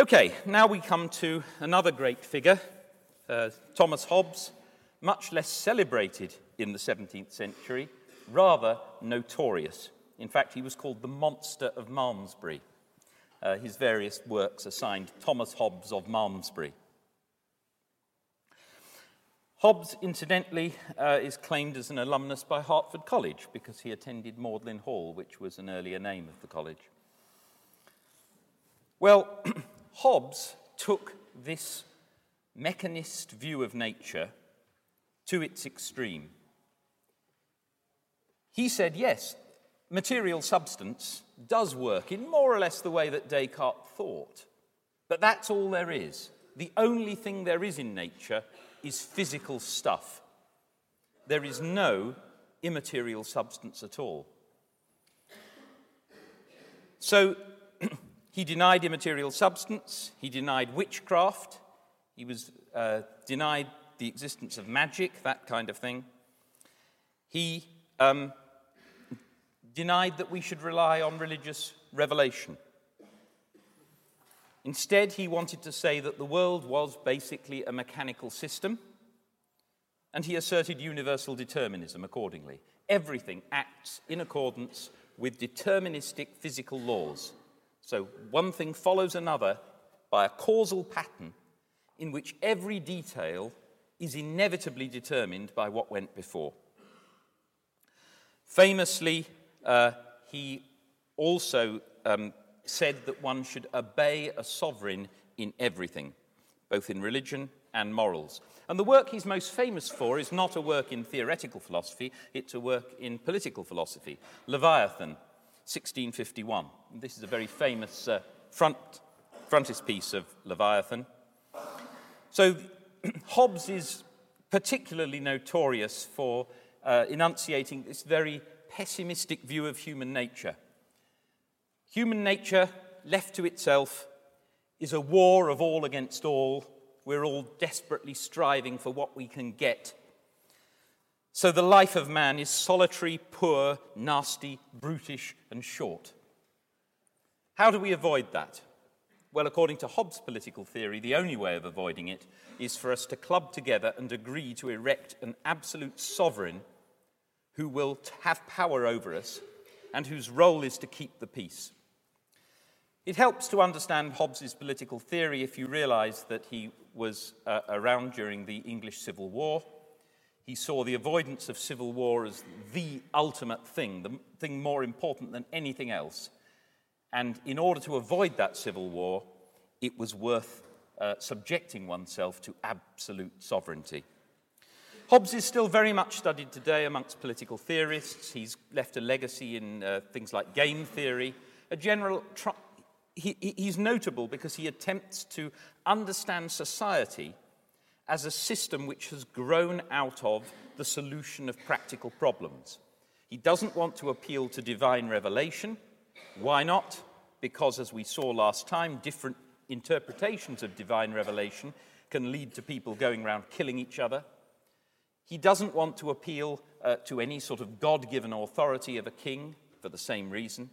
Okay, now we come to another great figure, uh, Thomas Hobbes, much less celebrated in the 17th century, rather notorious. In fact, he was called the Monster of Malmesbury. Uh, his various works are signed Thomas Hobbes of Malmesbury. Hobbes, incidentally, uh, is claimed as an alumnus by Hertford College because he attended Magdalen Hall, which was an earlier name of the college. Well, Hobbes took this mechanist view of nature to its extreme. He said, yes, material substance does work in more or less the way that Descartes thought, but that's all there is. The only thing there is in nature is physical stuff. There is no immaterial substance at all. So he denied immaterial substance, he denied witchcraft, he was uh, denied the existence of magic, that kind of thing. He um, denied that we should rely on religious revelation. Instead, he wanted to say that the world was basically a mechanical system, and he asserted universal determinism accordingly. Everything acts in accordance with deterministic physical laws. So one thing follows another by a causal pattern in which every detail is inevitably determined by what went before. Famously, uh, he also um, said that one should obey a sovereign in everything, both in religion and morals. And the work he's most famous for is not a work in theoretical philosophy, it's a work in political philosophy. Leviathan, 1651. This is a very famous uh, front, frontispiece of Leviathan. So Hobbes is particularly notorious for uh, enunciating this very pessimistic view of human nature. Human nature, left to itself, is a war of all against all. We're all desperately striving for what we can get so the life of man is solitary, poor, nasty, brutish, and short. How do we avoid that? Well, according to Hobbes' political theory, the only way of avoiding it is for us to club together and agree to erect an absolute sovereign who will have power over us and whose role is to keep the peace. It helps to understand Hobbes' political theory if you realize that he was uh, around during the English Civil War he saw the avoidance of civil war as the ultimate thing, the thing more important than anything else. And in order to avoid that civil war, it was worth uh, subjecting oneself to absolute sovereignty. Hobbes is still very much studied today amongst political theorists. He's left a legacy in uh, things like game theory. A general, tr- he, he's notable because he attempts to understand society as a system which has grown out of the solution of practical problems. He doesn't want to appeal to divine revelation. Why not? Because, as we saw last time, different interpretations of divine revelation can lead to people going around killing each other. He doesn't want to appeal uh, to any sort of God given authority of a king for the same reason.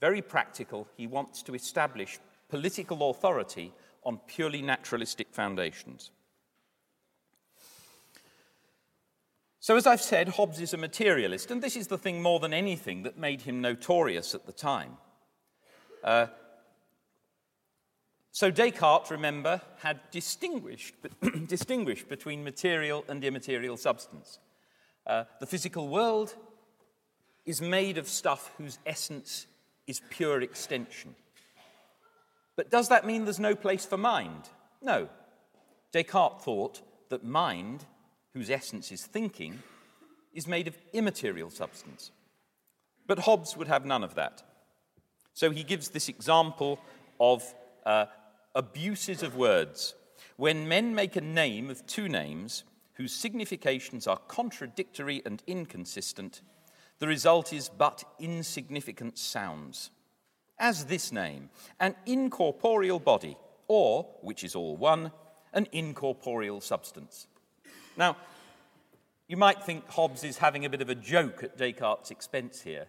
Very practical, he wants to establish political authority on purely naturalistic foundations. So, as I've said, Hobbes is a materialist, and this is the thing more than anything that made him notorious at the time. Uh, so, Descartes, remember, had distinguished, distinguished between material and immaterial substance. Uh, the physical world is made of stuff whose essence is pure extension. But does that mean there's no place for mind? No. Descartes thought that mind whose essence is thinking, is made of immaterial substance. But Hobbes would have none of that. So he gives this example of uh, abuses of words. When men make a name of two names whose significations are contradictory and inconsistent, the result is but insignificant sounds. As this name, an incorporeal body, or, which is all one, an incorporeal substance. Now, you might think Hobbes is having a bit of a joke at Descartes' expense here,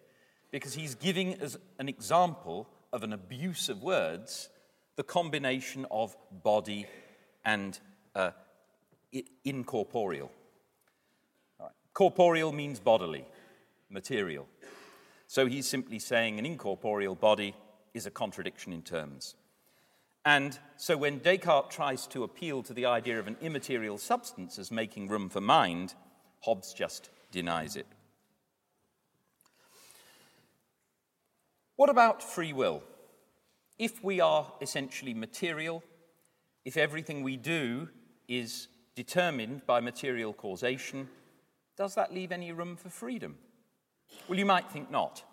because he's giving as an example of an abuse of words the combination of body and uh, incorporeal. Corporeal means bodily, material. So he's simply saying an incorporeal body is a contradiction in terms. And so when Descartes tries to appeal to the idea of an immaterial substance as making room for mind, Hobbes just denies it. What about free will? If we are essentially material, if everything we do is determined by material causation, does that leave any room for freedom? Well, you might think not.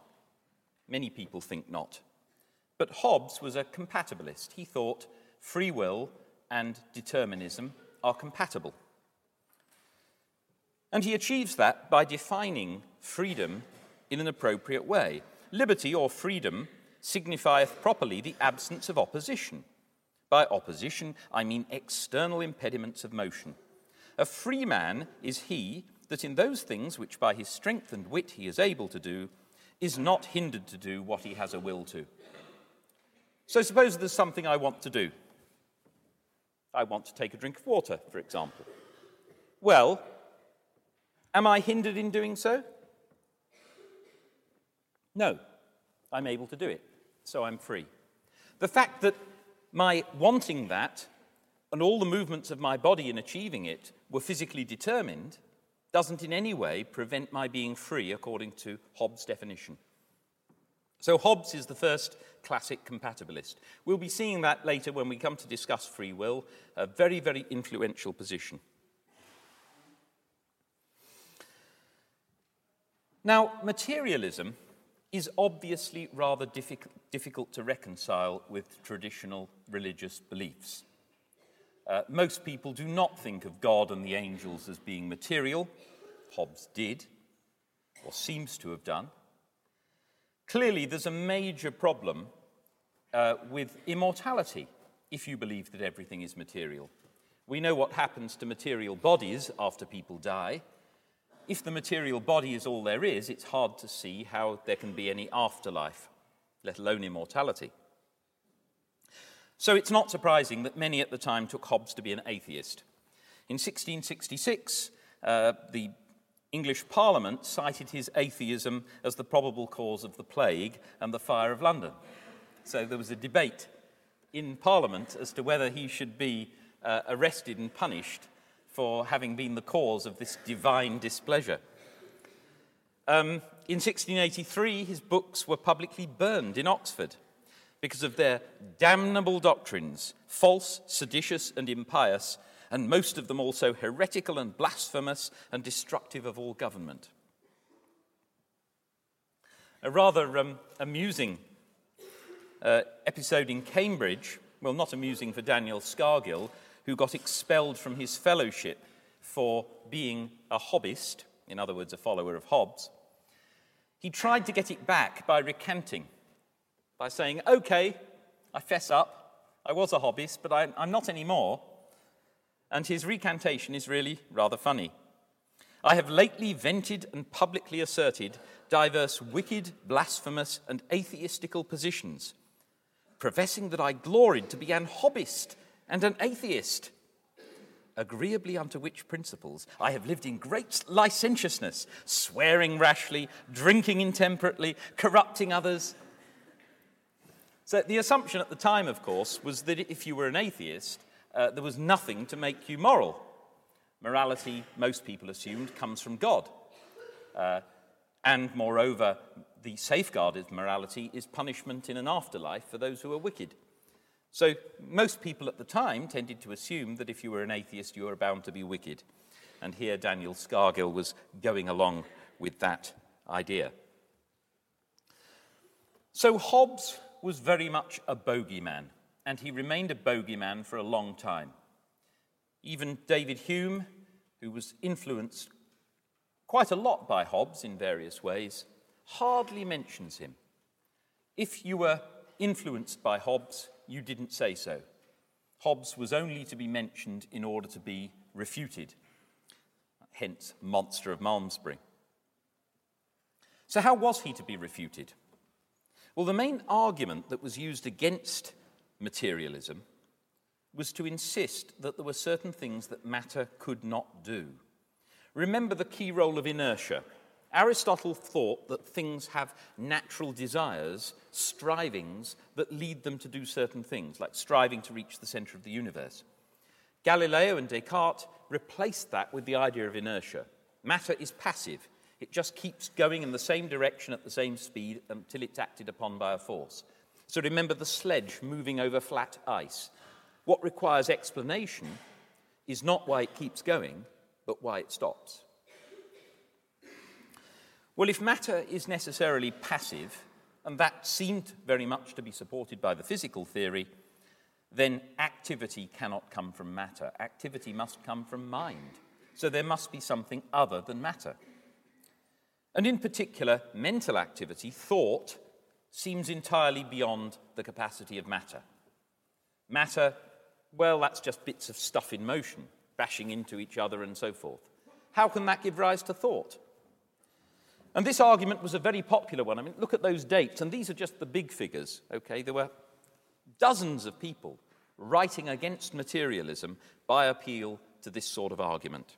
Many people think not. But Hobbes was a compatibilist. He thought free will and determinism are compatible. And he achieves that by defining freedom in an appropriate way. Liberty or freedom signifieth properly the absence of opposition. By opposition, I mean external impediments of motion. A free man is he that in those things which by his strength and wit he is able to do, is not hindered to do what he has a will to. So suppose there's something I want to do. I want to take a drink of water, for example. Well, am I hindered in doing so? No, I'm able to do it, so I'm free. The fact that my wanting that and all the movements of my body in achieving it were physically determined doesn't in any way prevent my being free according to Hobbes' definition. So Hobbes is the first classic compatibilist. We'll be seeing that later when we come to discuss free will, a very, very influential position. Now, materialism is obviously rather difficult to reconcile with traditional religious beliefs. Uh, most people do not think of God and the angels as being material. Hobbes did, or seems to have done. Clearly, there's a major problem uh, with immortality if you believe that everything is material. We know what happens to material bodies after people die. If the material body is all there is, it's hard to see how there can be any afterlife, let alone immortality. So it's not surprising that many at the time took Hobbes to be an atheist. In 1666, uh, the English Parliament cited his atheism as the probable cause of the plague and the fire of London. So there was a debate in Parliament as to whether he should be uh, arrested and punished for having been the cause of this divine displeasure. Um, in 1683, his books were publicly burned in Oxford because of their damnable doctrines, false, seditious, and impious, and most of them also heretical and blasphemous and destructive of all government. A rather um, amusing uh, episode in Cambridge, well, not amusing for Daniel Scargill, who got expelled from his fellowship for being a Hobbist, in other words, a follower of Hobbes. He tried to get it back by recanting, by saying, Okay, I fess up. I was a Hobbist, but I, I'm not anymore and his recantation is really rather funny. I have lately vented and publicly asserted diverse wicked, blasphemous, and atheistical positions, professing that I gloried to be an Hobbist and an atheist. Agreeably unto which principles I have lived in great licentiousness, swearing rashly, drinking intemperately, corrupting others. So, the assumption at the time, of course, was that if you were an atheist, uh, there was nothing to make you moral. Morality, most people assumed, comes from God. Uh, and moreover, the safeguard of morality is punishment in an afterlife for those who are wicked. So most people at the time tended to assume that if you were an atheist, you were bound to be wicked. And here Daniel Scargill was going along with that idea. So Hobbes was very much a bogeyman and he remained a bogeyman for a long time. Even David Hume, who was influenced quite a lot by Hobbes in various ways, hardly mentions him. If you were influenced by Hobbes, you didn't say so. Hobbes was only to be mentioned in order to be refuted, hence, monster of Malmesbury. So, how was he to be refuted? Well, the main argument that was used against materialism was to insist that there were certain things that matter could not do. Remember the key role of inertia. Aristotle thought that things have natural desires, strivings that lead them to do certain things, like striving to reach the center of the universe. Galileo and Descartes replaced that with the idea of inertia. Matter is passive, it just keeps going in the same direction at the same speed until it's acted upon by a force. So remember the sledge moving over flat ice. What requires explanation is not why it keeps going, but why it stops. Well, if matter is necessarily passive, and that seemed very much to be supported by the physical theory, then activity cannot come from matter. Activity must come from mind. So there must be something other than matter. And in particular, mental activity, thought, seems entirely beyond the capacity of matter. Matter, well, that's just bits of stuff in motion, bashing into each other and so forth. How can that give rise to thought? And this argument was a very popular one. I mean, look at those dates, and these are just the big figures, okay? There were dozens of people writing against materialism by appeal to this sort of argument.